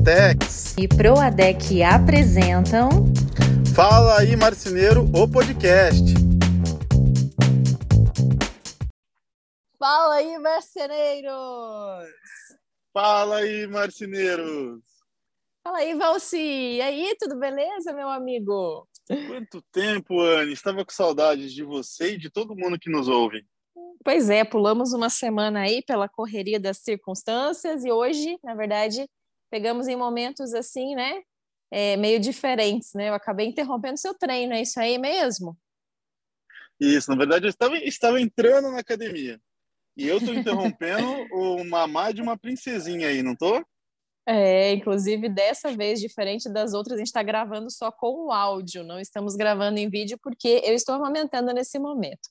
Duratex e Proadec apresentam Fala aí Marceneiro, o podcast. Fala aí, marceneiros! Fala aí, marceneiros! Fala aí, Valci! E aí, tudo beleza, meu amigo? Quanto tempo, Anne! Estava com saudades de você e de todo mundo que nos ouve. Pois é, pulamos uma semana aí pela correria das circunstâncias e hoje, na verdade, pegamos em momentos assim, né? É, meio diferentes, né? Eu acabei interrompendo seu treino, é isso aí mesmo? Isso, na verdade, eu estava, estava entrando na academia. E eu estou interrompendo o mamá de uma princesinha aí, não tô? É, inclusive dessa vez, diferente das outras, a gente está gravando só com o áudio, não estamos gravando em vídeo porque eu estou amamentando nesse momento.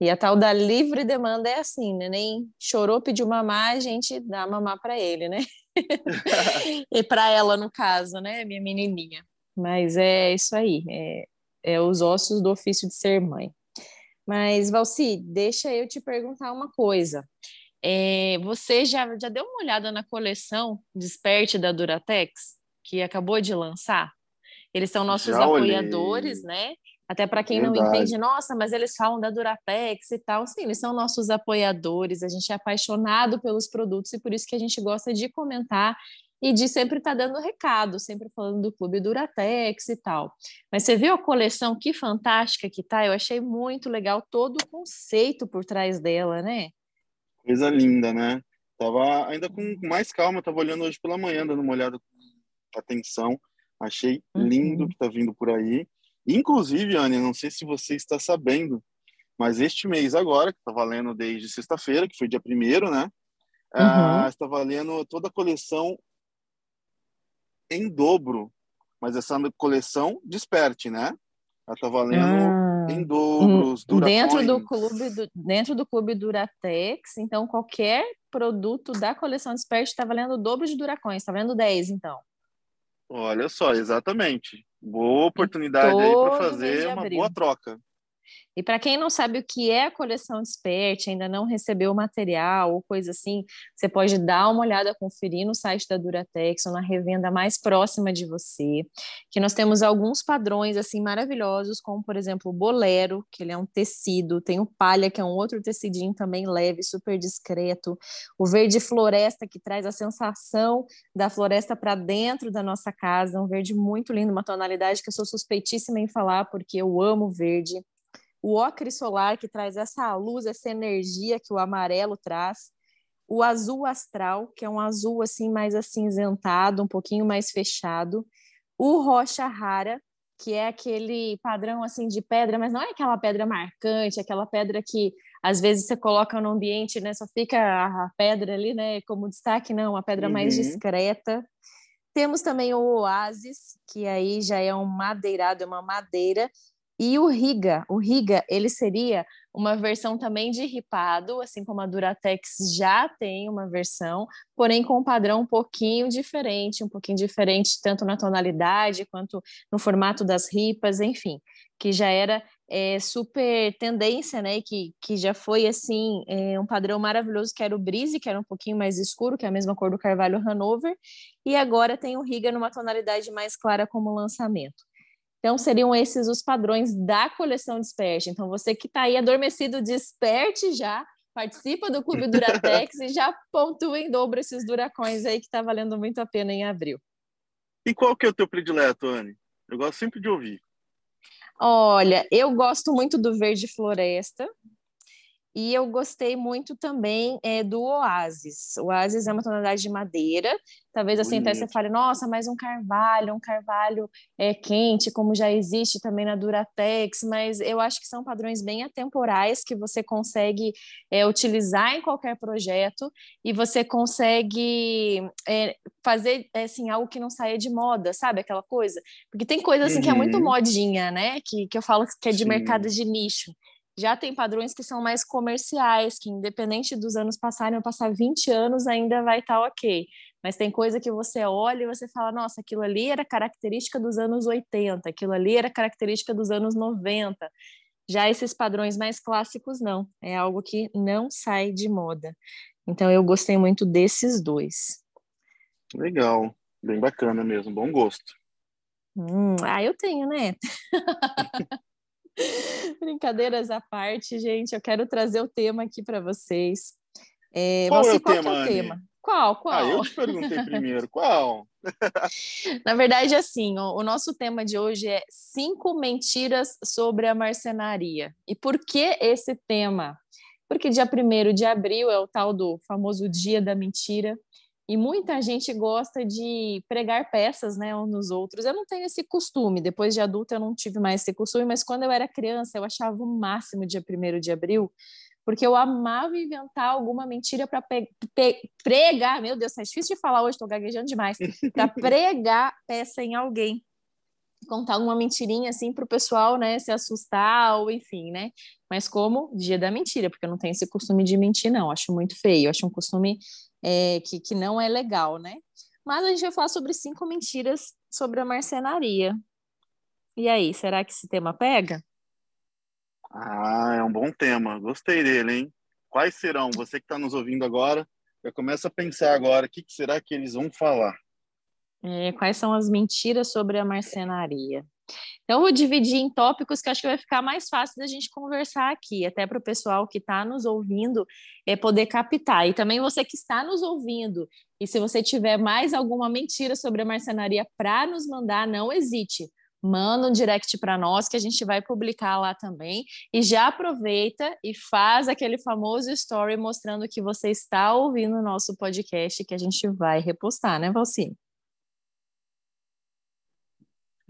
E a tal da livre demanda é assim, né? Nem chorou, pediu mamar, a gente dá mamar para ele, né? e para ela, no caso, né? Minha menininha. Mas é isso aí, é, é os ossos do ofício de ser mãe. Mas, Valci, deixa eu te perguntar uma coisa. É, você já, já deu uma olhada na coleção Desperte da Duratex, que acabou de lançar? Eles são nossos já apoiadores, olhei. né? Até para quem Verdade. não entende, nossa, mas eles falam da Duratex e tal. Sim, eles são nossos apoiadores, a gente é apaixonado pelos produtos e por isso que a gente gosta de comentar e de sempre estar tá dando recado, sempre falando do Clube Duratex e tal. Mas você viu a coleção que fantástica que tá? Eu achei muito legal todo o conceito por trás dela, né? Coisa linda, né? Tava ainda com mais calma, tava olhando hoje pela manhã, dando uma olhada com atenção. Achei lindo uhum. que tá vindo por aí. Inclusive, Anne, não sei se você está sabendo, mas este mês agora, que está valendo desde sexta-feira, que foi dia primeiro, né? Ah, uhum. está valendo toda a coleção em dobro. Mas essa coleção desperte, né? Ela está valendo ah. em dobro. Hum, dentro do clube do, dentro do clube Duratex, então qualquer produto da coleção desperte está valendo o dobro de Duracões, está valendo 10, então. Olha só, exatamente. Boa oportunidade aí para fazer uma boa troca. E para quem não sabe o que é a coleção Desperte, ainda não recebeu o material ou coisa assim, você pode dar uma olhada, conferir no site da Duratex ou na revenda mais próxima de você, que nós temos alguns padrões assim maravilhosos, como por exemplo o bolero, que ele é um tecido, tem o palha, que é um outro tecidinho também leve, super discreto, o verde floresta, que traz a sensação da floresta para dentro da nossa casa, um verde muito lindo, uma tonalidade que eu sou suspeitíssima em falar, porque eu amo verde o ocre solar, que traz essa luz, essa energia que o amarelo traz, o azul astral, que é um azul assim mais acinzentado, um pouquinho mais fechado, o rocha rara, que é aquele padrão assim de pedra, mas não é aquela pedra marcante, aquela pedra que às vezes você coloca no ambiente, né, só fica a pedra ali, né, como destaque, não, uma pedra uhum. mais discreta. Temos também o oásis, que aí já é um madeirado, é uma madeira e o Riga, o Riga, ele seria uma versão também de ripado, assim como a Duratex já tem uma versão, porém com um padrão um pouquinho diferente, um pouquinho diferente tanto na tonalidade quanto no formato das ripas, enfim, que já era é, super tendência, né, que, que já foi, assim, é, um padrão maravilhoso, que era o Brise, que era um pouquinho mais escuro, que é a mesma cor do Carvalho Hanover, e agora tem o Riga numa tonalidade mais clara como lançamento. Então, seriam esses os padrões da coleção Desperte. Então, você que está aí adormecido, desperte já, participa do Clube Duratex e já pontua em dobro esses duracões aí que está valendo muito a pena em abril. E qual que é o teu predileto, Anne? Eu gosto sempre de ouvir. Olha, eu gosto muito do verde floresta, e eu gostei muito também é, do Oasis. O Oasis é uma tonalidade de madeira. Talvez assim até você fale, nossa, mais um carvalho, um carvalho é, quente, como já existe também na Duratex, mas eu acho que são padrões bem atemporais que você consegue é, utilizar em qualquer projeto e você consegue fazer assim, algo que não saia de moda, sabe? Aquela coisa. Porque tem coisa assim uhum. que é muito uhum. modinha, né? Que, que eu falo que é de Sim. mercado de nicho. Já tem padrões que são mais comerciais, que independente dos anos passarem ou passar 20 anos, ainda vai estar tá ok. Mas tem coisa que você olha e você fala, nossa, aquilo ali era característica dos anos 80, aquilo ali era característica dos anos 90. Já esses padrões mais clássicos, não. É algo que não sai de moda. Então, eu gostei muito desses dois. Legal. Bem bacana mesmo, bom gosto. Hum, ah, eu tenho, né? Brincadeiras à parte, gente, eu quero trazer o tema aqui para vocês. É, qual você, é o qual tema, é o tema? Qual? Qual? Ah, eu te perguntei primeiro. Qual? Na verdade, assim, o, o, nosso tema de hoje é cinco mentiras sobre a marcenaria. E por que esse tema? Porque dia 1 de abril é o tal do famoso dia da mentira. E muita gente gosta de pregar peças, né, uns nos outros. Eu não tenho esse costume. Depois de adulta eu não tive mais esse costume, mas quando eu era criança eu achava o máximo dia 1 de abril porque eu amava inventar alguma mentira para pregar. Meu Deus, é difícil de falar hoje, estou gaguejando demais. Para pregar peça em alguém. Contar uma mentirinha assim para o pessoal, né, se assustar ou enfim, né? Mas como dia da mentira, porque eu não tenho esse costume de mentir, não. Acho muito feio, acho um costume é, que, que não é legal, né? Mas a gente vai falar sobre cinco mentiras sobre a marcenaria. E aí, será que esse tema pega? Ah, é um bom tema. Gostei dele, hein? Quais serão? Você que está nos ouvindo agora, já começa a pensar agora, o que, que será que eles vão falar? É, quais são as mentiras sobre a marcenaria? Então, vou dividir em tópicos que acho que vai ficar mais fácil da gente conversar aqui, até para o pessoal que está nos ouvindo é, poder captar. E também você que está nos ouvindo, e se você tiver mais alguma mentira sobre a marcenaria para nos mandar, não hesite manda um direct para nós que a gente vai publicar lá também. E já aproveita e faz aquele famoso story mostrando que você está ouvindo o nosso podcast que a gente vai repostar, né, Valci?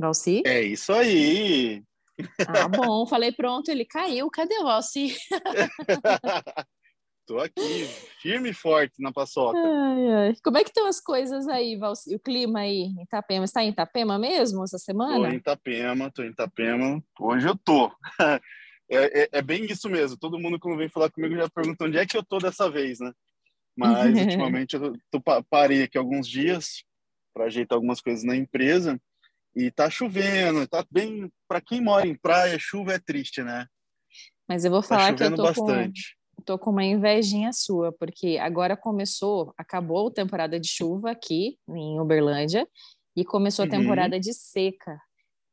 Valci? É isso aí! Ah, bom, falei pronto, ele caiu. Cadê o Valci? Tô aqui, firme e forte na paçoca. Ai, ai. Como é que estão as coisas aí, Valci? O clima aí em Itapema? Está em Itapema mesmo essa semana? Tô em Itapema, tô em Itapema. Hoje eu tô. É, é, é, bem isso mesmo. Todo mundo quando vem falar comigo já pergunta onde é que eu tô dessa vez, né? Mas ultimamente eu tô, parei aqui alguns dias para ajeitar algumas coisas na empresa e tá chovendo, tá bem. Para quem mora em praia, chuva é triste, né? Mas eu vou tá falar tá que eu tô bastante. Com tô com uma invejinha sua, porque agora começou, acabou a temporada de chuva aqui em Uberlândia e começou a uhum. temporada de seca.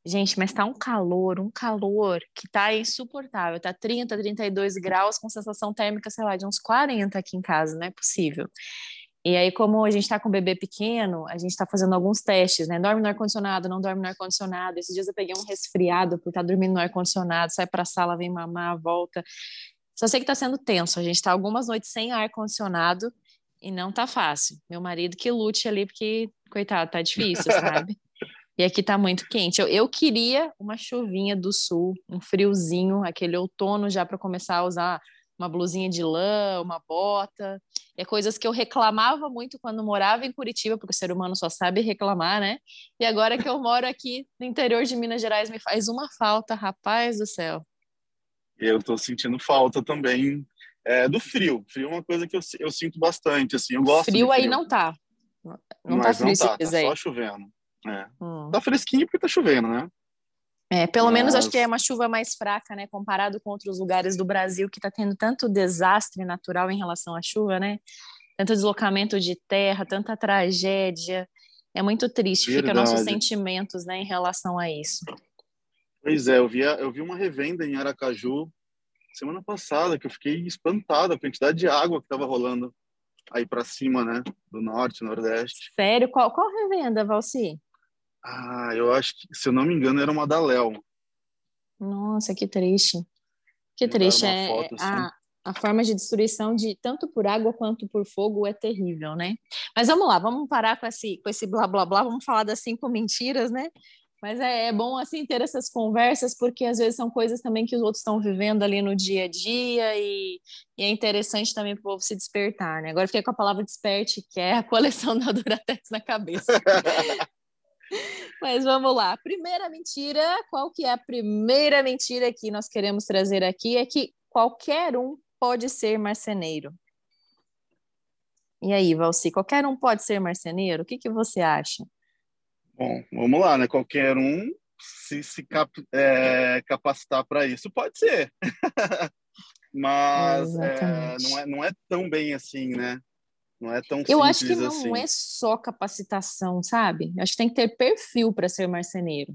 Gente, mas tá um calor, um calor que tá insuportável. Tá 30, 32 graus com sensação térmica, sei lá, de uns 40 aqui em casa, não é possível. E aí, como a gente tá com um bebê pequeno, a gente tá fazendo alguns testes, né? Dorme no ar-condicionado, não dorme no ar-condicionado. Esses dias eu peguei um resfriado por estar tá dormindo no ar-condicionado, sai pra sala, vem mamar, volta. Só sei que está sendo tenso. A gente está algumas noites sem ar-condicionado e não tá fácil. Meu marido que lute ali, porque, coitado, tá difícil, sabe? E aqui tá muito quente. Eu, eu queria uma chuvinha do sul, um friozinho, aquele outono já para começar a usar uma blusinha de lã, uma bota. É coisas que eu reclamava muito quando morava em Curitiba, porque o ser humano só sabe reclamar, né? E agora que eu moro aqui no interior de Minas Gerais, me faz uma falta, rapaz do céu eu estou sentindo falta também é, do frio. Frio é uma coisa que eu, eu sinto bastante, assim, eu gosto frio, frio. aí não tá. Não tá Mas tá frio não tá, tá só chovendo. É. Hum. Tá fresquinho porque tá chovendo, né? É, pelo Mas... menos acho que é uma chuva mais fraca, né, comparado com outros lugares do Brasil que está tendo tanto desastre natural em relação à chuva, né? Tanto deslocamento de terra, tanta tragédia. É muito triste, Verdade. fica nossos sentimentos, né, em relação a isso. Pois é, eu vi, eu vi uma revenda em Aracaju semana passada que eu fiquei espantado a quantidade de água que estava rolando aí para cima, né, do norte, nordeste. Sério? Qual, qual revenda, Valci? Ah, eu acho que, se eu não me engano, era uma da Léo. Nossa, que triste. Que triste. É, foto, assim. a, a forma de destruição de tanto por água quanto por fogo é terrível, né? Mas vamos lá, vamos parar com esse, com esse blá blá blá, vamos falar das cinco mentiras, né? Mas é, é, bom assim ter essas conversas porque às vezes são coisas também que os outros estão vivendo ali no dia a dia e, e é interessante também para o povo se despertar, né? Agora fiquei com a palavra desperte, que é a coleção da Duratex na cabeça. Mas vamos lá. Primeira mentira, qual que é a primeira mentira que nós queremos trazer aqui? É que qualquer um pode ser marceneiro. E aí, Valci, qualquer um pode ser marceneiro? O que, que você acha? Bom, vamos lá, né? Qualquer um se, se cap, é, capacitar para isso pode ser. Mas é, não, é, não é tão bem assim, né? Não é tão Eu acho que não assim. é só capacitação, sabe? Acho que tem que ter perfil para ser marceneiro.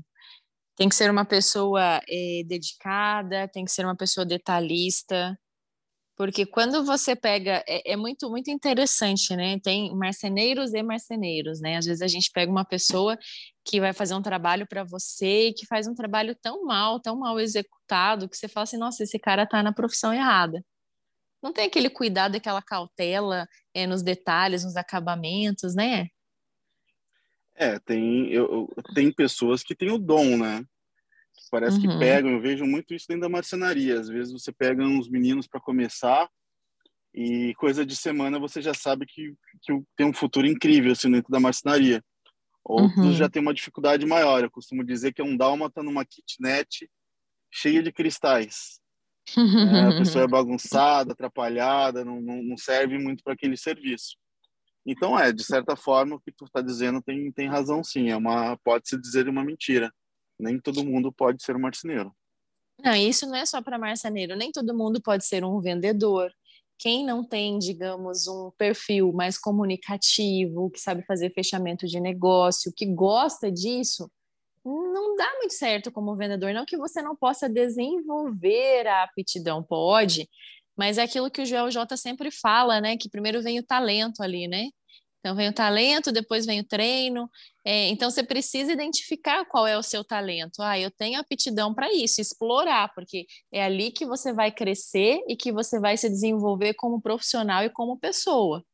Tem que ser uma pessoa é, dedicada, tem que ser uma pessoa detalhista, porque quando você pega, é, é, muito muito interessante, né? Tem marceneiros e marceneiros, né? Às vezes a gente pega uma pessoa que vai fazer um trabalho para você e que faz um trabalho tão mal, tão mal executado, que você fala assim, nossa, esse cara tá na profissão errada não tem aquele cuidado, aquela cautela é, nos detalhes, nos acabamentos, né? É, tem, eu, tem pessoas que têm o dom, né? Parece uhum. que pegam, eu vejo muito isso dentro da marcenaria. Às vezes você pega uns meninos para começar e coisa de semana você já sabe que, que tem um futuro incrível assim, dentro da marcenaria. Outros uhum. já tem uma dificuldade maior. Eu costumo dizer que é um dálmata numa kitnet cheia de cristais. É, a pessoa é bagunçada, atrapalhada, não, não, não serve muito para aquele serviço. Então, é, de certa forma, o que tu está dizendo tem, tem razão, sim. É uma, pode-se dizer uma mentira. Nem todo mundo pode ser um marceneiro. Não, isso não é só para marceneiro. Nem todo mundo pode ser um vendedor. Quem não tem, digamos, um perfil mais comunicativo, que sabe fazer fechamento de negócio, que gosta disso, não dá muito certo como vendedor. Não que você não possa desenvolver a aptidão, pode, mas é aquilo que o Joel J sempre fala, né? Que primeiro vem o talento ali, né? Então vem o talento, depois vem o treino. É, então você precisa identificar qual é o seu talento. Ah, eu tenho aptidão para isso, explorar, porque é ali que você vai crescer e que você vai se desenvolver como profissional e como pessoa.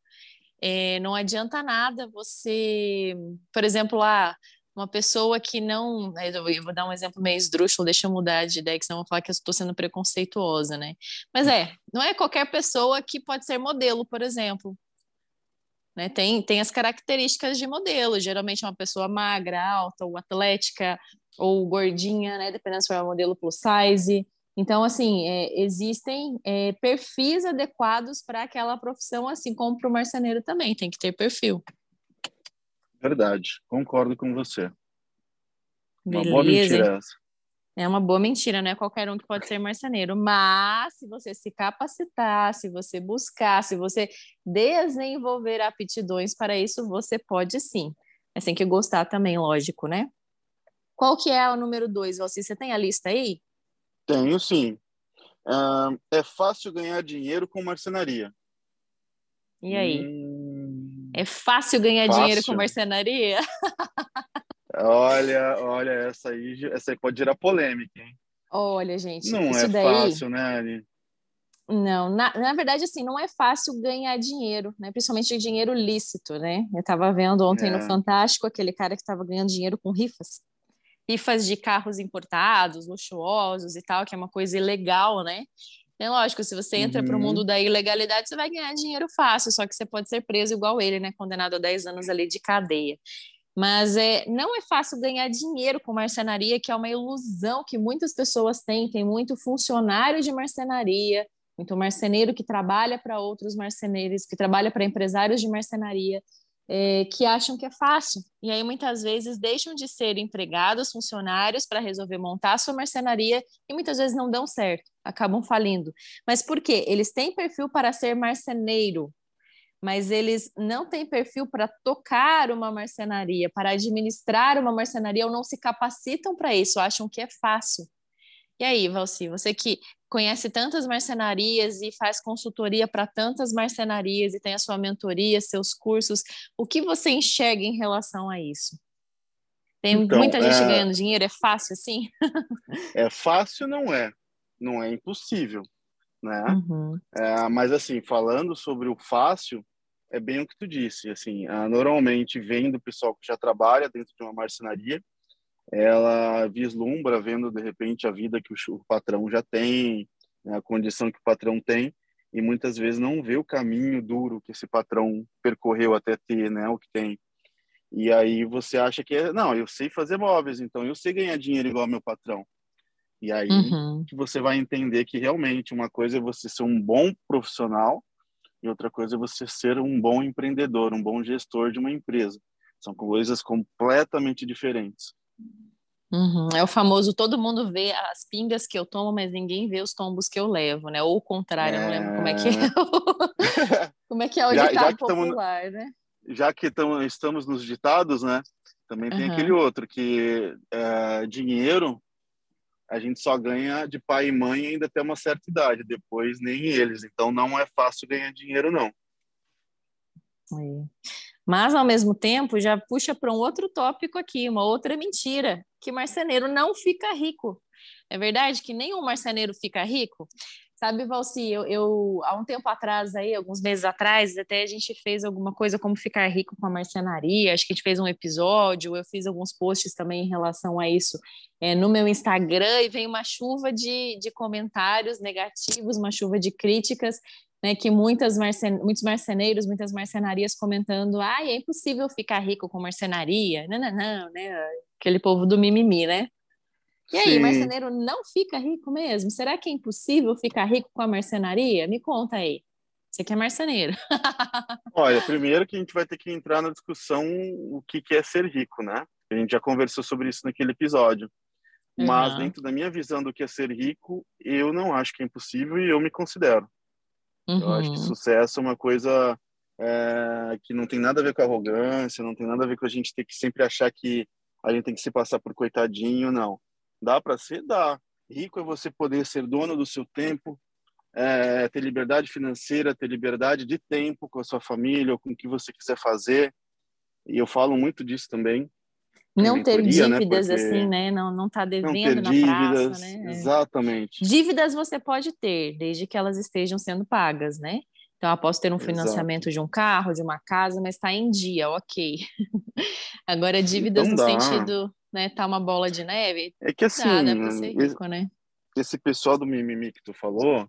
É, não adianta nada você, por exemplo, lá. Ah, uma pessoa que não. Né, eu vou dar um exemplo meio esdrúxulo, deixa eu mudar de ideia, que senão eu vou falar que eu estou sendo preconceituosa, né? Mas é, não é qualquer pessoa que pode ser modelo, por exemplo. Né? Tem, tem as características de modelo, geralmente é uma pessoa magra, alta, ou atlética, ou gordinha, né? Dependendo se for um modelo plus size. Então, assim, é, existem é, perfis adequados para aquela profissão, assim como para o marceneiro também, tem que ter perfil. Verdade, concordo com você. Uma boa mentira essa. É uma boa mentira, não é qualquer um que pode ser marceneiro, mas se você se capacitar, se você buscar, se você desenvolver aptidões para isso, você pode sim. Mas tem que gostar também, lógico, né? Qual que é o número dois, Você Você tem a lista aí? Tenho sim. Uh, é fácil ganhar dinheiro com marcenaria. E aí? Hum... É fácil ganhar fácil. dinheiro com marcenaria? olha, olha, essa aí, essa aí pode gerar polêmica, hein? Olha, gente, não é daí... fácil, né, Anne? Não, na, na verdade, assim, não é fácil ganhar dinheiro, né? Principalmente dinheiro lícito, né? Eu estava vendo ontem é. no Fantástico aquele cara que estava ganhando dinheiro com rifas. Rifas de carros importados, luxuosos e tal, que é uma coisa ilegal, né? É lógico, se você entra uhum. para o mundo da ilegalidade, você vai ganhar dinheiro fácil, só que você pode ser preso igual ele, né? Condenado a 10 anos ali de cadeia. Mas é, não é fácil ganhar dinheiro com marcenaria, que é uma ilusão que muitas pessoas têm. Tem muito funcionário de marcenaria, muito marceneiro que trabalha para outros marceneiros, que trabalha para empresários de marcenaria é, que acham que é fácil. E aí, muitas vezes, deixam de ser empregados, funcionários, para resolver montar a sua marcenaria e muitas vezes não dão certo, acabam falindo. Mas por quê? Eles têm perfil para ser marceneiro, mas eles não têm perfil para tocar uma marcenaria, para administrar uma marcenaria, ou não se capacitam para isso, acham que é fácil. E aí, Valci, você que conhece tantas marcenarias e faz consultoria para tantas marcenarias e tem a sua mentoria, seus cursos, o que você enxerga em relação a isso? Tem então, muita gente é... ganhando dinheiro, é fácil assim? é fácil, não é. Não é impossível, né? Uhum. É, mas assim, falando sobre o fácil, é bem o que tu disse. Assim, ah, normalmente vem do pessoal que já trabalha dentro de uma marcenaria ela vislumbra vendo de repente a vida que o, patrão já tem, né, a condição que o patrão tem, e muitas vezes não vê o caminho duro que esse patrão percorreu até ter, né, o que tem. E aí você acha que é, não, eu sei fazer móveis, então eu sei ganhar dinheiro igual meu patrão. E aí uhum. que você vai entender que realmente uma coisa é você ser um bom profissional e outra coisa é você ser um bom empreendedor, um bom gestor de uma empresa. São coisas completamente diferentes. Uhum. É o famoso todo mundo vê as pingas que eu tomo, mas ninguém vê os tombos que eu levo, né? Ou o contrário, é... não lembro como é que é. Como é que é o já, ditado já popular, tamo, né? Já que tamo, estamos nos ditados, né? Também tem uhum. aquele outro que é, dinheiro a gente só ganha de pai e mãe ainda até uma certa idade, depois nem eles. Então não é fácil ganhar dinheiro, não. Mas, ao mesmo tempo, já puxa para um outro tópico aqui, uma outra mentira, que marceneiro não fica rico. É verdade que nenhum marceneiro fica rico? Sabe, Valci, eu, eu, há um tempo atrás, aí, alguns meses atrás, até a gente fez alguma coisa como ficar rico com a marcenaria, acho que a gente fez um episódio, eu fiz alguns posts também em relação a isso é, no meu Instagram, e veio uma chuva de, de comentários negativos, uma chuva de críticas, né, que muitas muitos marceneiros, muitas marcenarias comentando, ah, é impossível ficar rico com marcenaria, não, não, não, né, aquele povo do mimimi, né? E aí, Sim. marceneiro não fica rico mesmo? Será que é impossível ficar rico com a marcenaria? Me conta aí. Você que é marceneiro. Olha, primeiro que a gente vai ter que entrar na discussão o que, é ser rico, né? A gente já conversou sobre isso naquele episódio. Mas uhum. dentro da minha visão do que é ser rico, eu não acho que é impossível e eu me considero. Uhum. Eu acho que uhum. sucesso é uma coisa é, que não tem nada a ver com arrogância, não tem nada a ver com a gente ter que sempre achar que a gente tem que se passar por coitadinho, não. Dá para ser? Dá. Rico é você poder ser dono do seu tempo, é, ter liberdade financeira, ter liberdade de tempo com a sua família ou com o que você quiser fazer. E eu falo muito disso também. Não ter né? dívidas né? assim, né? Não, não tá devendo não dívidas, praça, né? É. Exatamente. Dívidas você pode ter, desde que elas estejam sendo pagas, né? Então, eu posso ter um financiamento Exato. de um carro, de uma casa, mas está em dia, ok. Agora, dívidas então no sentido né, tá uma bola de neve. É que assim, dá, dá ser rico, né? esse pessoal do mimimi que tu falou,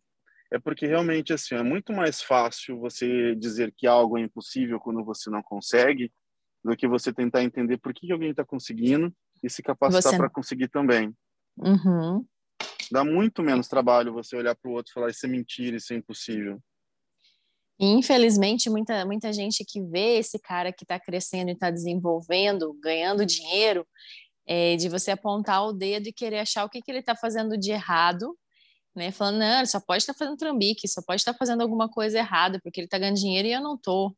é porque realmente assim, é muito mais fácil você dizer que algo é impossível quando você não consegue, do que você tentar entender por que alguém está conseguindo e se capacitar você... para conseguir também. Uhum. Dá muito menos trabalho você olhar para o outro e falar isso é mentira, isso é impossível. infelizmente, muita, muita gente que vê esse cara que está crescendo e está desenvolvendo, ganhando dinheiro, é, de você apontar o dedo e querer achar o que, que ele está fazendo de errado, né? Falando, não, ele só pode estar tá fazendo trambique, só pode estar tá fazendo alguma coisa errada, porque ele está ganhando dinheiro e eu não estou.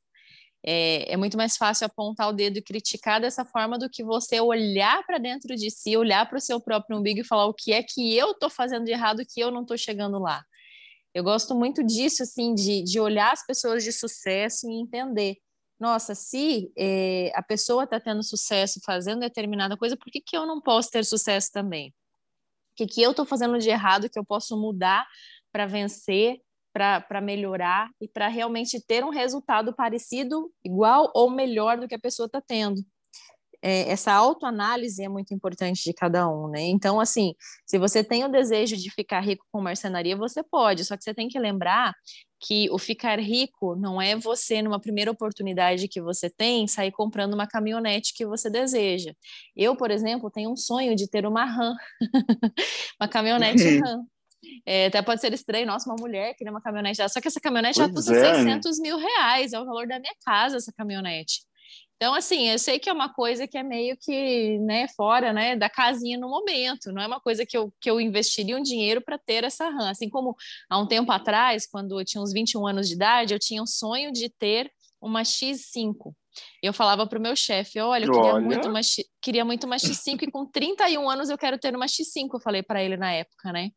É, é, muito mais fácil apontar o dedo e criticar dessa forma do que você olhar para dentro de si, olhar para o seu próprio umbigo e falar o que é que eu estou fazendo de errado que eu não estou chegando lá. Eu gosto muito disso, assim, de, de olhar as pessoas de sucesso e entender nossa, se eh, a pessoa está tendo sucesso fazendo determinada coisa, por que, que eu não posso ter sucesso também? O que, que eu estou fazendo de errado que eu posso mudar para vencer, para melhorar e para realmente ter um resultado parecido, igual ou melhor do que a pessoa está tendo? é, essa autoanálise é muito importante de cada um, né? Então, assim, se você tem o desejo de ficar rico com marcenaria, você pode, só que você tem que lembrar que o ficar rico não é você, numa primeira oportunidade que você tem, sair comprando uma caminhonete que você deseja. Eu, por exemplo, tenho um sonho de ter uma RAM, uma caminhonete uhum. RAM. É, até pode ser estranho, nossa, uma mulher queria uma caminhonete, só que essa caminhonete pois já custa é, 600 né? mil reais, é o valor da minha casa essa caminhonete. Então, assim, eu sei que é uma coisa que é meio que, né, fora, né, da casinha no momento, não é uma coisa que eu, que eu investiria um dinheiro para ter essa RAM. Assim como há um tempo atrás, quando eu tinha uns 21 anos de idade, eu tinha um sonho de ter uma X5. Eu falava para o meu chefe, olha, eu queria, olha. Muito uma, queria muito uma X5 e com 31 anos eu quero ter uma X5, eu falei para ele na época, né?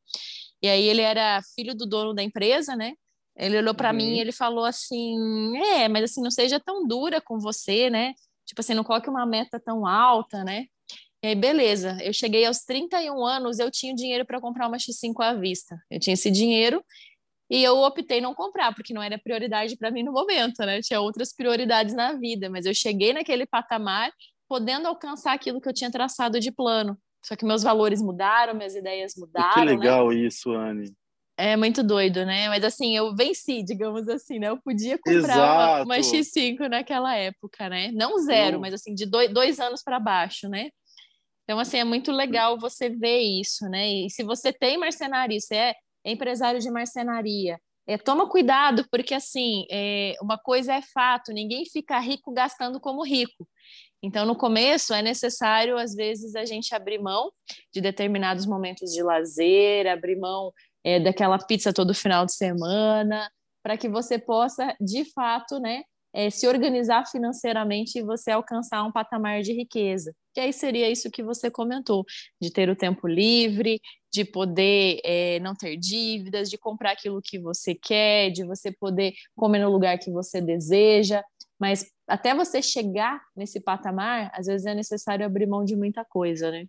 E aí ele era filho do dono da empresa, né? Ele olhou para uhum. mim e ele falou assim: "É, mas assim, não seja tão dura com você, né? Tipo assim, não coloque uma meta tão alta, né?" E aí, beleza. Eu cheguei aos 31 anos, eu tinha dinheiro para comprar uma X5 à vista. Eu tinha esse dinheiro e eu optei não comprar, porque não era prioridade para mim no momento, né? Eu tinha outras prioridades na vida, mas eu cheguei naquele patamar podendo alcançar aquilo que eu tinha traçado de plano. Só que meus valores mudaram, minhas ideias mudaram. Que né? legal né? isso, Anne. É muito doido, né? Mas assim, eu venci, digamos assim, né? Eu podia comprar uma, uma, X5 naquela época, né? Não zero, mas assim, de dois, dois anos para baixo, né? Então, assim, é muito legal você ver isso, né? E se você tem marcenaria, você é empresário de marcenaria, é, toma cuidado, porque assim, é, uma coisa é fato, ninguém fica rico gastando como rico. Então, no começo, é necessário, às vezes, a gente abrir mão de determinados momentos de lazer, abrir mão é, daquela pizza todo final de semana, para que você possa, de fato, né, é, se organizar financeiramente e você alcançar um patamar de riqueza. Que aí seria isso que você comentou, de ter o tempo livre, de poder é, não ter dívidas, de comprar aquilo que você quer, de você poder comer no lugar que você deseja. Mas até você chegar nesse patamar, às vezes é necessário abrir mão de muita coisa, né?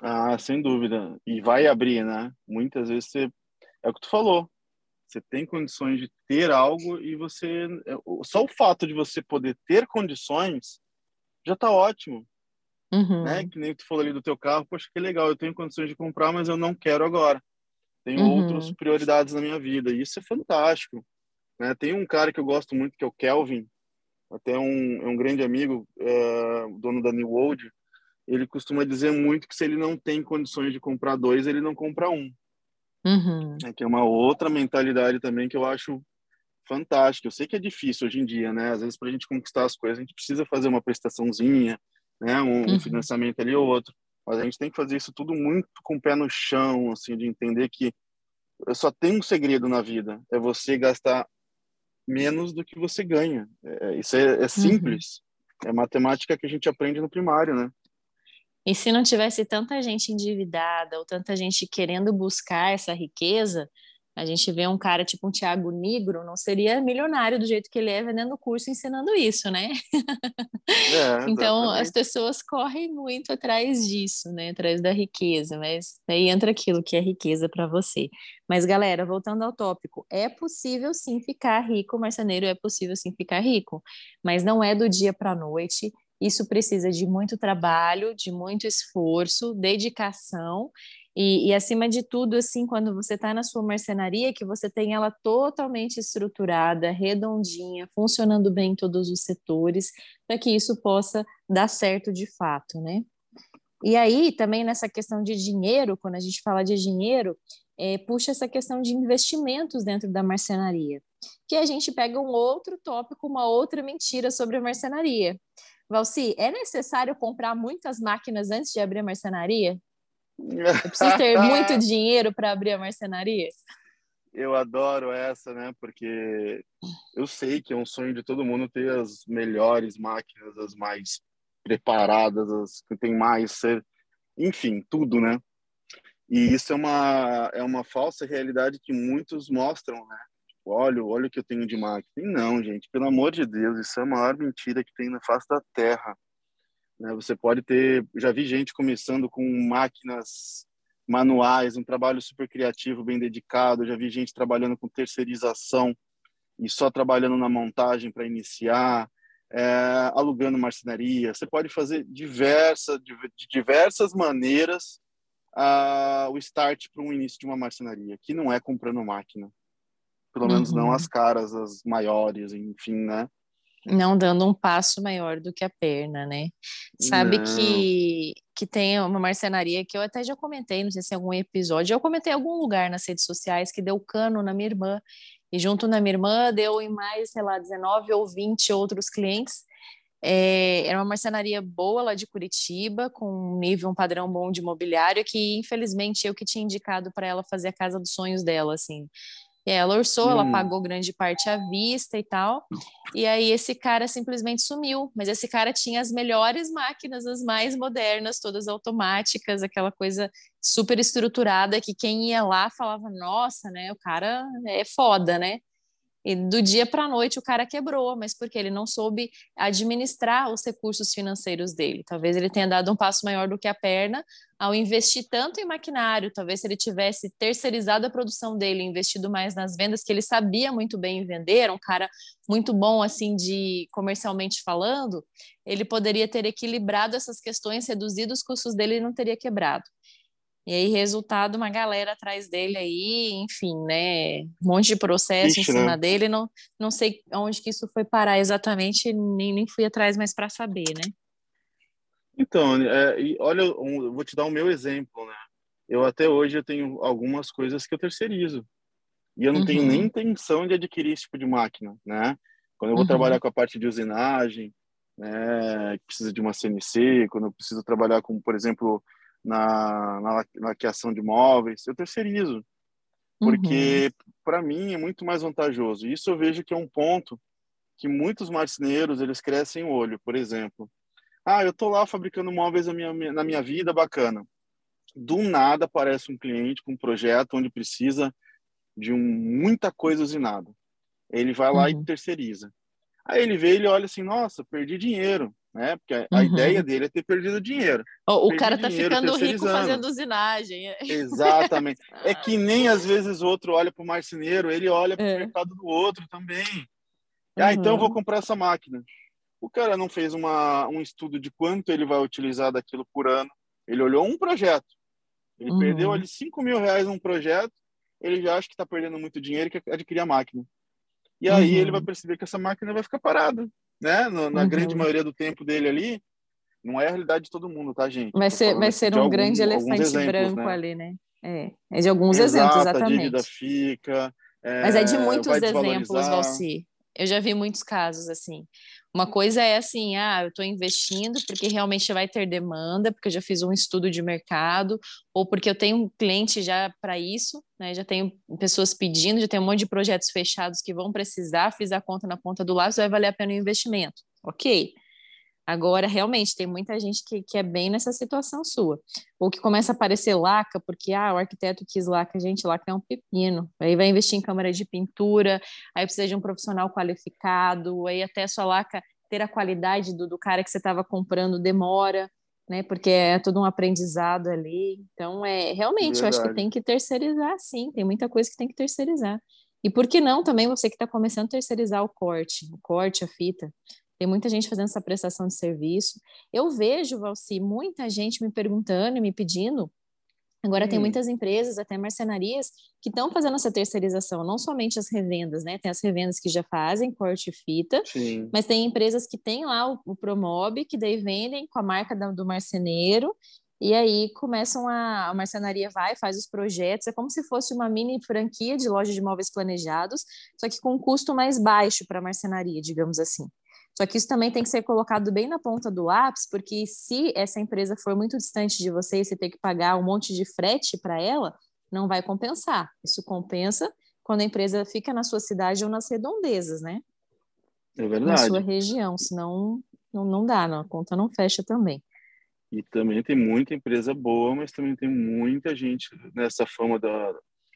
Ah, sem dúvida. E vai abrir, né? Muitas vezes você... É o que tu falou. Você tem condições de ter algo e você é, só o fato de você poder ter condições já está ótimo, uhum. né? Que nem tu falou ali do teu carro, poxa que legal, eu tenho condições de comprar, mas eu não quero agora. Tenho uhum. outras prioridades na minha vida e isso é fantástico. Né? Tem um cara que eu gosto muito que é o Kelvin, até um, é um grande amigo, uh, dono da New World. Ele costuma dizer muito que se ele não tem condições de comprar dois, ele não compra um. Uhum. É, que é uma outra mentalidade também que eu acho fantástica. Eu sei que é difícil hoje em dia, né? Às vezes, para a gente conquistar as coisas, a gente precisa fazer uma prestaçãozinha, né? Um, uhum. um, financiamento ali ou outro. Mas a gente tem que fazer isso tudo muito com o pé no chão, assim, de entender que só tem um segredo na vida: é você gastar menos do que você ganha. É, isso é, é uhum. simples. Uhum. É matemática que a gente aprende no primário, né? E se não tivesse tanta gente endividada ou tanta gente querendo buscar essa riqueza, a gente vê um cara tipo um Tiago Negro, não seria milionário do jeito que ele é vendendo curso ensinando isso, né? É, então as pessoas correm muito atrás disso, né? Atrás da riqueza, mas aí entra aquilo que é riqueza para você. Mas galera, voltando ao tópico, é possível sim ficar rico, marceneiro é possível sim ficar rico, mas não é do dia para a noite. Isso precisa de muito trabalho, de muito esforço, dedicação e, e, acima de tudo, assim, quando você está na sua marcenaria, que você tem ela totalmente estruturada, redondinha, funcionando bem em todos os setores, para que isso possa dar certo de fato, né? E aí, também nessa questão de dinheiro, quando a gente fala de dinheiro, é, puxa essa questão de investimentos dentro da marcenaria, que a gente pega um outro tópico, uma outra mentira sobre a marcenaria, Valci, é necessário comprar muitas máquinas antes de abrir a marcenaria? Eu preciso ter muito dinheiro para abrir a marcenaria? Eu adoro essa, né? Porque eu sei que é um sonho de todo mundo ter as melhores máquinas, as mais preparadas, as que tem mais, enfim, tudo, né? E isso é uma é uma falsa realidade que muitos mostram, né? olha, olha o que eu tenho de máquina. E não, gente, pelo amor de Deus, isso é a maior mentira que tem na face da Terra. Né? Você pode ter, já vi gente começando com máquinas manuais, um trabalho super criativo, bem dedicado. Já vi gente trabalhando com terceirização e só trabalhando na montagem para iniciar, é, alugando marcenaria. Você pode fazer diversa, de, de diversas maneiras o start para um início de uma marcenaria, que não é comprando máquina pelo menos uhum. não as caras, as maiores, enfim, né? Não dando um passo maior do que a perna, né? Sabe que, que tem uma marcenaria que eu até já comentei, não sei se em algum episódio, eu comentei em algum lugar nas redes sociais que deu cano na minha irmã, e junto na minha irmã deu em mais, sei lá, 19 ou 20 outros clientes. É, era uma marcenaria boa lá de Curitiba, com um nível, um padrão bom de mobiliário, que infelizmente eu que tinha indicado para ela fazer a casa dos sonhos dela, assim. E ela orçou, hum. ela pagou grande parte à vista e tal. E aí esse cara simplesmente sumiu. Mas esse cara tinha as melhores máquinas, as mais modernas, todas automáticas, aquela coisa super estruturada que quem ia lá falava, nossa, né? O cara é foda, né? E do dia para a noite o cara quebrou, mas porque ele não soube administrar os recursos financeiros dele. Talvez ele tenha dado um passo maior do que a perna ao investir tanto em maquinário. Talvez se ele tivesse terceirizado a produção dele, investido mais nas vendas, que ele sabia muito bem vender, um cara muito bom assim de comercialmente falando, ele poderia ter equilibrado essas questões, reduzido os custos dele e não teria quebrado. E aí, resultado, uma galera atrás dele aí, enfim, né? Um monte de processo Ixi, em cima né? dele. Não, não sei onde que isso foi parar exatamente, nem, nem fui atrás mais para saber, né? Então, é, olha, um, vou te dar o meu exemplo, né? Eu até hoje eu tenho algumas coisas que eu terceirizo. E eu não uhum. tenho nem intenção de adquirir esse tipo de máquina, né? Quando eu vou uhum. trabalhar com a parte de usinagem, né, precisa de uma CNC, quando eu preciso trabalhar com, por exemplo, na, na laqueação de móveis, eu terceirizo. Porque, uhum. para mim, é muito mais vantajoso. Isso eu vejo que é um ponto que muitos marceneiros, eles crescem o olho, por exemplo. Ah, eu tô lá fabricando móveis na minha, na minha vida, bacana. Do nada aparece um cliente com um projeto onde precisa de um, muita coisa usinada. Ele vai lá uhum. e terceiriza. Aí ele vê, ele olha assim, nossa, perdi dinheiro, né? Porque a, uhum. ideia dele é ter perdido dinheiro. O, o cara tá ficando rico fazendo usinagem. Exatamente. é que nem às vezes o outro olha para o marceneiro, ele olha para o é. mercado do outro também. Uhum. Ah, então eu vou uhum. comprar essa máquina. O cara não fez uma, um estudo de quanto ele vai utilizar daquilo por ano. Ele olhou um projeto. Ele uhum. perdeu ali 5 mil reais num projeto, ele já acha que está perdendo muito dinheiro e quer adquirir a máquina. E aí uhum. ele vai perceber que essa máquina vai ficar parada, né? Na, na uhum. grande maioria do tempo dele ali, não é a realidade de todo mundo, tá, gente? Vai ser, vai ser um grande elefante exemplos, branco né? ali, né? É, é de alguns Exato, exemplos, exatamente. A dívida fica. É, Mas é de muitos exemplos, Valci. Eu já vi muitos casos assim. Uma coisa é assim, ah, eu estou investindo porque realmente vai ter demanda, porque eu já fiz um estudo de mercado, ou porque eu tenho um cliente já para isso, né? Já tenho pessoas pedindo, já tenho um monte de projetos fechados que vão precisar, fiz a conta na ponta do lado, vai valer a pena o investimento. Ok. Agora, realmente, tem muita gente que, que é bem nessa situação sua. Ou que começa a aparecer laca, porque ah, o arquiteto quis laca, gente, laca é um pepino. Aí vai investir em câmara de pintura, aí precisa de um profissional qualificado, aí até a sua laca ter a qualidade do, do cara que você estava comprando demora, né? Porque é todo um aprendizado ali. Então, é realmente, Verdade. eu acho que tem que terceirizar, sim. Tem muita coisa que tem que terceirizar. E por que não também você que está começando a terceirizar o corte, o corte, a fita? Tem muita gente fazendo essa prestação de serviço. Eu vejo, Valci, muita gente me perguntando e me pedindo. Agora hum. tem muitas empresas, até marcenarias, que estão fazendo essa terceirização, não somente as revendas, né? Tem as revendas que já fazem corte e fita, Sim. mas tem empresas que têm lá o, o Promob, que daí vendem com a marca da, do marceneiro, e aí começam a, a marcenaria vai, faz os projetos, é como se fosse uma mini franquia de loja de móveis planejados, só que com um custo mais baixo para a marcenaria, digamos assim. Só que isso também tem que ser colocado bem na ponta do lápis, porque se essa empresa for muito distante de você e você ter que pagar um monte de frete para ela, não vai compensar. Isso compensa quando a empresa fica na sua cidade ou nas redondezas, né? É verdade. Na sua região, senão não, não dá, não, a conta não fecha também. E também tem muita empresa boa, mas também tem muita gente nessa fama da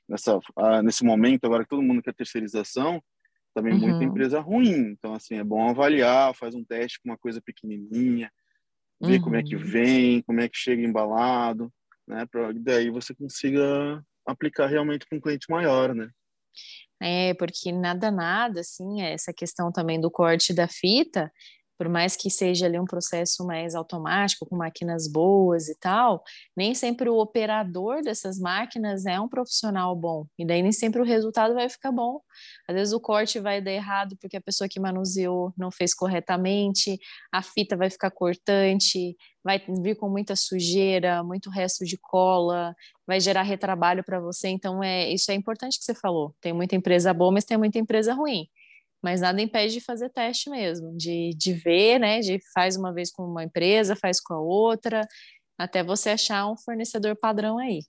nessa ah, nesse momento agora que todo mundo quer terceirização, também uhum. muita empresa ruim. Então, assim, é bom avaliar, faz um teste com uma coisa pequenininha, ver uhum. como é que uhum. vem, como é que chega embalado, né? Para daí você consiga aplicar realmente com um cliente maior, né? É, porque nada, nada, assim, é essa questão também do corte da fita, por mais que seja ali um processo mais automático, com máquinas boas e tal, nem sempre o operador dessas máquinas é um profissional bom, e daí nem sempre o resultado vai ficar bom. Às vezes o corte vai dar errado porque a pessoa que manuseou não fez corretamente, a fita vai ficar cortante, vai vir com muita sujeira, muito resto de cola, vai gerar retrabalho para você. Então, é isso é importante que você falou. Tem muita empresa boa, mas tem muita empresa ruim mas nada impede de fazer teste mesmo, de, de ver, né? De faz uma vez com uma empresa, faz com a outra, até você achar um fornecedor padrão aí.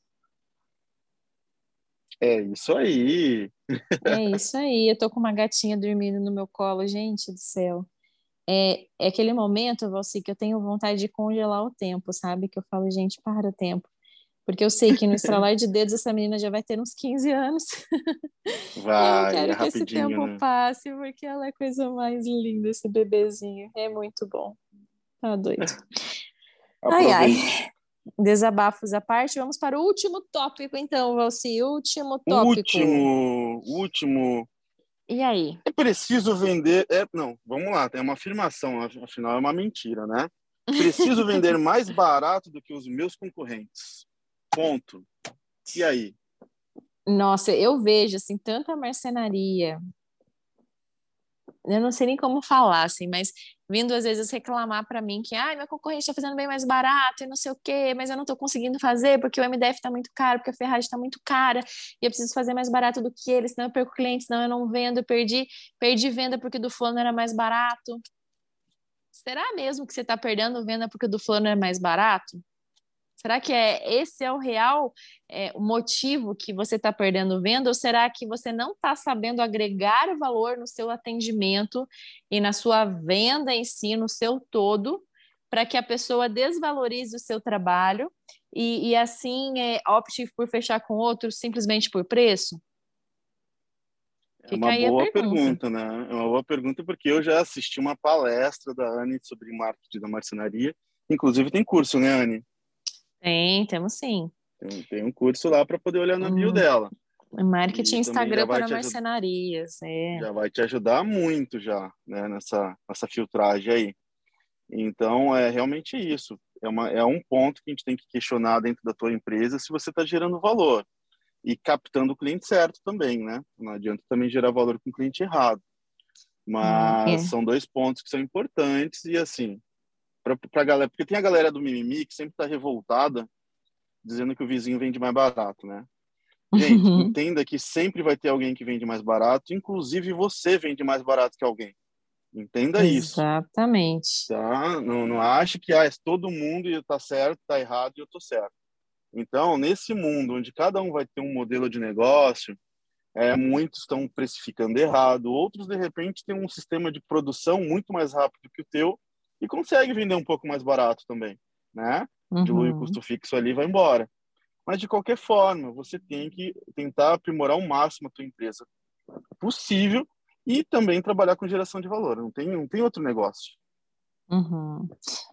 É isso aí. É isso aí. Eu tô com uma gatinha dormindo no meu colo, gente do céu. É, é aquele momento, Valci, que eu tenho vontade de congelar o tempo, sabe? Que eu falo, gente, para o tempo. Porque eu sei que no estralar de dedos essa menina já vai ter uns 15 anos. Vai, eu quero é que esse tempo né? passe, porque ela é a coisa mais linda, esse bebezinho. É muito bom. Tá doido. ai, ai. Desabafos à parte, vamos para o último tópico, então, Valci. Último tópico. Último, último. E aí? É preciso vender. É, não, vamos lá, tem uma afirmação, afinal é uma mentira, né? Preciso vender mais barato do que os meus concorrentes. Ponto. E aí? Nossa, eu vejo assim tanta marcenaria. Eu não sei nem como falar, assim, mas vindo às vezes reclamar para mim que ah, meu concorrente está fazendo bem mais barato e não sei o quê, mas eu não estou conseguindo fazer porque o MDF está muito caro, porque a ferragem está muito cara e eu preciso fazer mais barato do que ele, senão eu perco clientes, senão eu não vendo, eu perdi, perdi venda porque do fulano era mais barato. Será mesmo que você está perdendo venda porque do fulano é mais barato? Será que é esse é o real é, o motivo que você está perdendo venda? Ou será que você não está sabendo agregar valor no seu atendimento e na sua venda em si, no seu todo, para que a pessoa desvalorize o seu trabalho e, e assim é, opte por fechar com outro simplesmente por preço? É uma boa pergunta. pergunta. né? É uma boa pergunta porque eu já assisti uma palestra da Anne sobre marketing da marcenaria. Inclusive tem curso, né, Anne? Tem, temos sim. Tem, tem um curso lá para poder olhar na bio hum. dela. Marketing Instagram para marcenarias. É. Já vai te ajudar muito já, né, nessa, nessa filtragem aí. Então, é realmente isso. É, uma, é um ponto que a gente tem que questionar dentro da tua empresa se você está gerando valor e captando o cliente certo também, né? Não adianta também gerar valor com o cliente errado. Mas é. são dois pontos que são importantes e assim, para a galera, porque tem a galera do mimimi que sempre está revoltada dizendo que o vizinho vende mais barato, né? Gente, uhum. entenda que sempre vai ter alguém que vende mais barato, inclusive você vende mais barato que alguém. Entenda isso. Exatamente. Tá? Não, não ache que ah, é todo mundo está certo, está errado e eu estou certo. Então, nesse mundo onde cada um vai ter um modelo de negócio, é, muitos estão precificando errado, outros, de repente, têm um sistema de produção muito mais rápido que o teu e consegue vender um pouco mais barato também, né? Uhum. Dilui o custo fixo ali e vai embora. Mas, de qualquer forma, você tem que tentar aprimorar ao máximo a tua empresa possível e também trabalhar com geração de valor. Não tem, não tem outro negócio. Uhum.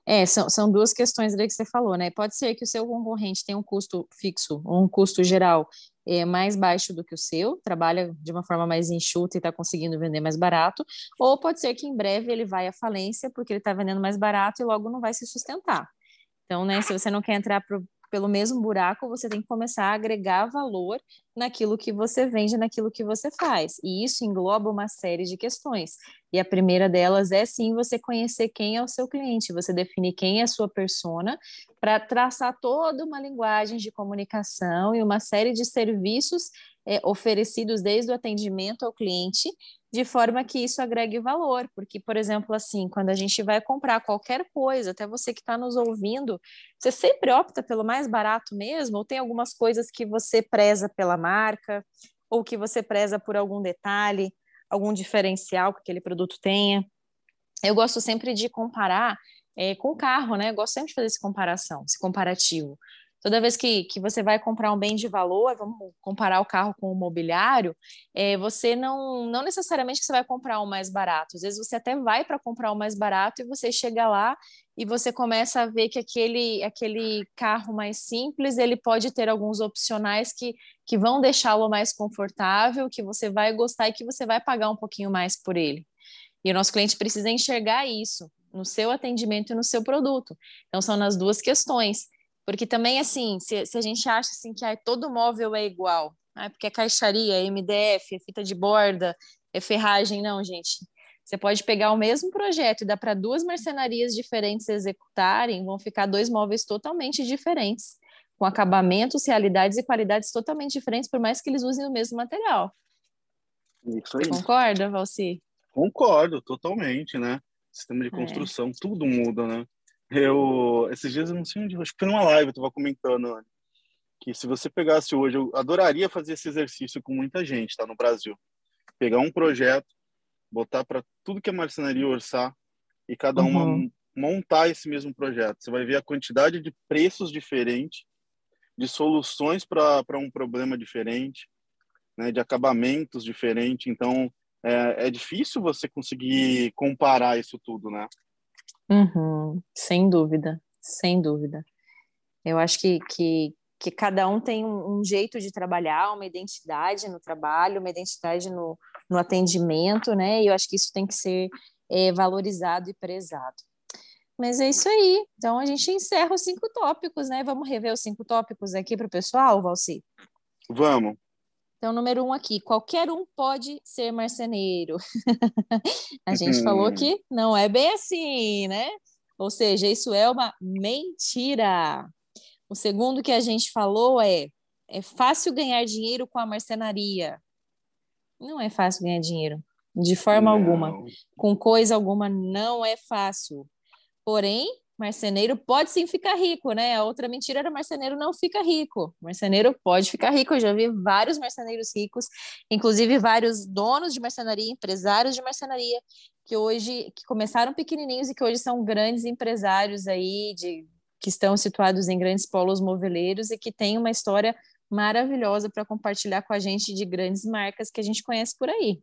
É, são, são duas questões que você falou, né? Pode ser que o seu concorrente tenha um custo fixo, um custo geral é, mais baixo do que o seu, trabalha de uma forma mais enxuta e está conseguindo vender mais barato, ou pode ser que em breve ele vai à falência porque ele está vendendo mais barato e logo não vai se sustentar. Então, né, se você não quer entrar pelo mesmo buraco, você tem que começar a agregar valor naquilo que você vende, naquilo que você faz. E isso engloba uma série de questões. E a primeira delas é sim você conhecer quem é o seu cliente, você definir quem é a sua persona, para traçar toda uma linguagem de comunicação e uma série de serviços é, oferecidos desde o atendimento ao cliente de forma que isso agregue valor, porque, por exemplo, assim, quando a gente vai comprar qualquer coisa, até você que está nos ouvindo, você sempre opta pelo mais barato mesmo, ou tem algumas coisas que você preza pela marca, ou que você preza por algum detalhe, algum diferencial que aquele produto tenha. Eu gosto sempre de comparar é, com o carro, né? Eu gosto sempre de fazer essa comparação, esse comparativo toda vez que, que você vai comprar um bem de valor, vamos comparar o carro com o mobiliário, é, você não, não necessariamente que você vai comprar o mais barato. Às vezes você até vai para comprar o mais barato e você chega lá e você começa a ver que aquele, aquele carro mais simples, ele pode ter alguns opcionais que, que vão deixá-lo mais confortável, que você vai gostar e que você vai pagar um pouquinho mais por ele. E o nosso cliente precisa enxergar isso no seu atendimento e no seu produto. Então, são nas duas questões. Porque também, assim, se, se a gente acha assim, que ah, todo móvel é igual, ah, porque é caixaria, é MDF, é fita de borda, é ferragem, não, gente. Você pode pegar o mesmo projeto e dar para duas marcenarias diferentes executarem, vão ficar dois móveis totalmente diferentes, com acabamentos, realidades e qualidades totalmente diferentes, por mais que eles usem o mesmo material. Isso aí. Concorda, Valci? Concordo, totalmente, né? Sistema de é. construção, é. tudo muda, né? Eu, esses dias, eu não sei onde, acho que foi numa live, eu tava comentando, que se você pegasse hoje, eu adoraria fazer esse exercício com muita gente, tá, no Brasil. Pegar um projeto, botar para tudo que a marcenaria orçar e cada uma uhum. montar esse mesmo projeto. Você vai ver a quantidade de preços diferentes, de soluções para um problema diferente, né, de acabamentos diferentes. Então, é, é difícil você conseguir comparar isso tudo, né? Uhum, sem dúvida, sem dúvida. Eu acho que, que, que cada um tem um, um, jeito de trabalhar, uma identidade no trabalho, uma identidade no, no atendimento, né? E eu acho que isso tem que ser é, valorizado e prezado. Mas é isso aí. Então a gente encerra os cinco tópicos, né? Vamos rever os cinco tópicos aqui para o pessoal, Valci? Vamos. Então, número um aqui, qualquer um pode ser marceneiro. a gente uhum. falou que não é bem assim, né? Ou seja, isso é uma mentira. O segundo que a gente falou é é fácil ganhar dinheiro com a marcenaria. Não é fácil ganhar dinheiro, de forma não. alguma. Com coisa alguma não é fácil. Porém, Marceneiro pode sim ficar rico, né? A outra mentira era marceneiro não fica rico. Marceneiro pode ficar rico. Eu já vi vários marceneiros ricos, inclusive vários donos de marcenaria, empresários de marcenaria, que hoje que começaram pequenininhos e que hoje são grandes empresários aí de que estão situados em grandes polos moveleiros e que têm uma história maravilhosa para compartilhar com a gente de grandes marcas que a gente conhece por aí.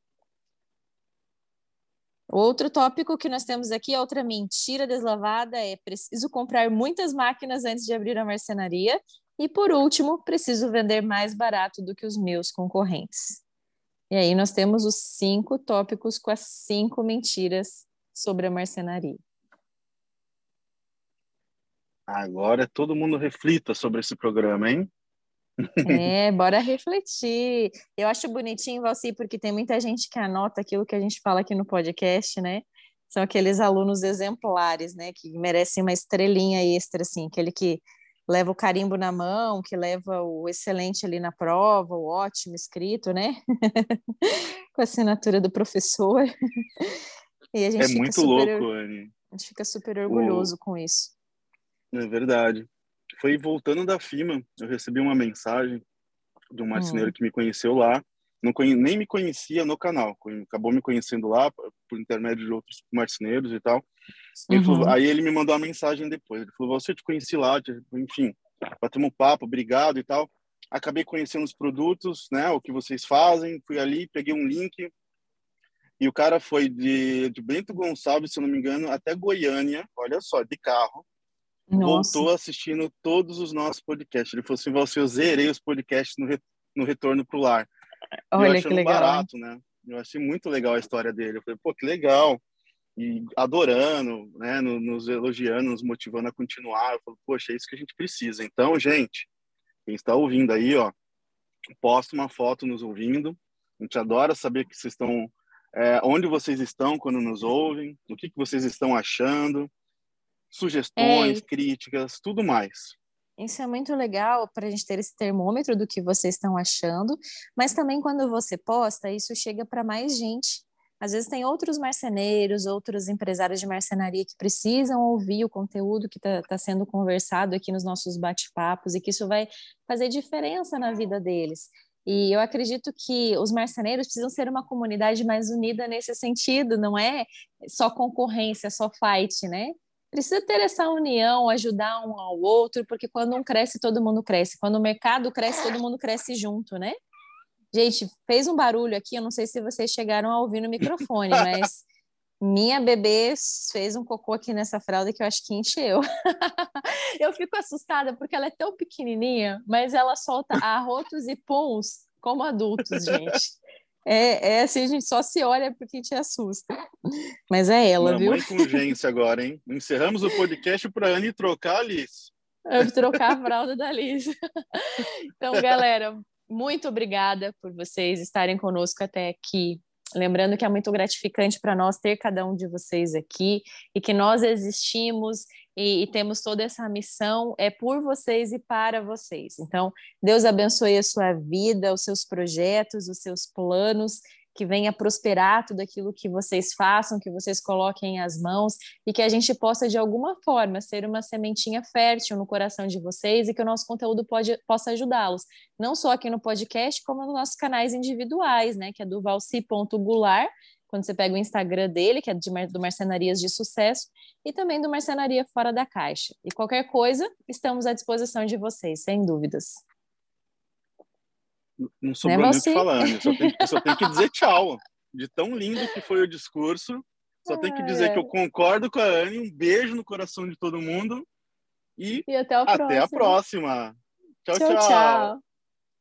Outro tópico que nós temos aqui, outra mentira deslavada, é preciso comprar muitas máquinas antes de abrir a marcenaria. E por último, preciso vender mais barato do que os meus concorrentes. E aí nós temos os cinco tópicos com as cinco mentiras sobre a marcenaria. Agora todo mundo reflita sobre esse programa, hein? É, bora refletir. Eu acho bonitinho, Valci, porque tem muita gente que anota aquilo que a gente fala aqui no podcast, né? São aqueles alunos exemplares, né? Que merecem uma estrelinha extra, assim, aquele que leva o carimbo na mão, que leva o excelente ali na prova, o ótimo escrito, né? Com a assinatura do professor. E a gente é muito super, louco, Anne. A gente fica super orgulhoso o... com isso. É verdade foi voltando da FIMA, eu recebi uma mensagem de um marceneiro hum. que me conheceu lá, não conhe... nem me conhecia no canal, acabou me conhecendo lá por intermédio de outros marceneiros e tal. Ele uhum. falou... aí ele me mandou uma mensagem depois, ele falou, você te conheci lá, enfim, batemos um papo, obrigado e tal. Acabei conhecendo os produtos, né, o que vocês fazem, fui ali, peguei um link, e o cara foi de, de Bento Gonçalves, se eu não me engano, até Goiânia, olha só, de carro, nossa. voltou assistindo todos os nossos podcasts. Ele falou assim: você, eu zerei os podcasts no, re, no retorno para o lar. Olha eu que legal. barato, né? Eu achei muito legal a história dele. Eu falei, pô, que legal. E adorando, né? Nos elogiando, nos motivando a continuar. Eu falei, poxa, é isso que a gente precisa. Então, gente, quem está ouvindo aí, ó, posta uma foto nos ouvindo. A gente adora saber que vocês estão, é, onde vocês estão quando nos ouvem, o que, que vocês estão achando sugestões, é. críticas, tudo mais. Isso é muito legal para a gente ter esse termômetro do que vocês estão achando, mas também quando você posta, isso chega para mais gente. Às vezes tem outros marceneiros, outros empresários de marcenaria que precisam ouvir o conteúdo que está tá sendo conversado aqui nos nossos bate-papos e que isso vai fazer diferença na vida deles. E eu acredito que os marceneiros precisam ser uma comunidade mais unida nesse sentido, não é só concorrência, só fight, né? Precisa ter essa união, ajudar um ao outro, porque quando um cresce, todo mundo cresce. Quando o mercado cresce, todo mundo cresce junto, né? Gente, fez um barulho aqui, eu não sei se vocês chegaram a ouvir no microfone, mas minha bebê fez um cocô aqui nessa fralda que eu acho que encheu. eu fico assustada porque ela é tão pequenininha, mas ela solta arrotos e puns como adultos, gente. É, é assim, a gente só se olha porque te assusta. Mas é ela, Mamãe viu? com urgência agora, hein? Encerramos o podcast para a Anne trocar a Alice. trocar a fralda da Alice. Então, galera, muito obrigada por vocês estarem conosco até aqui. Lembrando que é muito gratificante para nós ter cada um de vocês aqui e que nós existimos e, e, temos toda essa missão é por vocês e para vocês. Então, Deus abençoe a sua vida, os seus projetos, os seus planos, que venha prosperar tudo aquilo que vocês façam, que vocês coloquem as mãos e que a gente possa, de alguma forma, ser uma sementinha fértil no coração de vocês e que o nosso conteúdo pode, possa ajudá-los, não só aqui no podcast, como nos nossos canais individuais, né, que é do valci.gular, quando você pega o Instagram dele, que é de, do Marcenarias de Sucesso, e também do Marcenaria Fora da Caixa. E qualquer coisa, estamos à disposição de vocês, sem dúvidas. Não sobrou nem o que falar, eu só, tenho, eu só tenho que dizer tchau. De tão lindo que foi o discurso, só tenho que dizer que eu concordo com a Anne, um beijo no coração de todo mundo e, e até, até a próxima. tchau. tchau. tchau.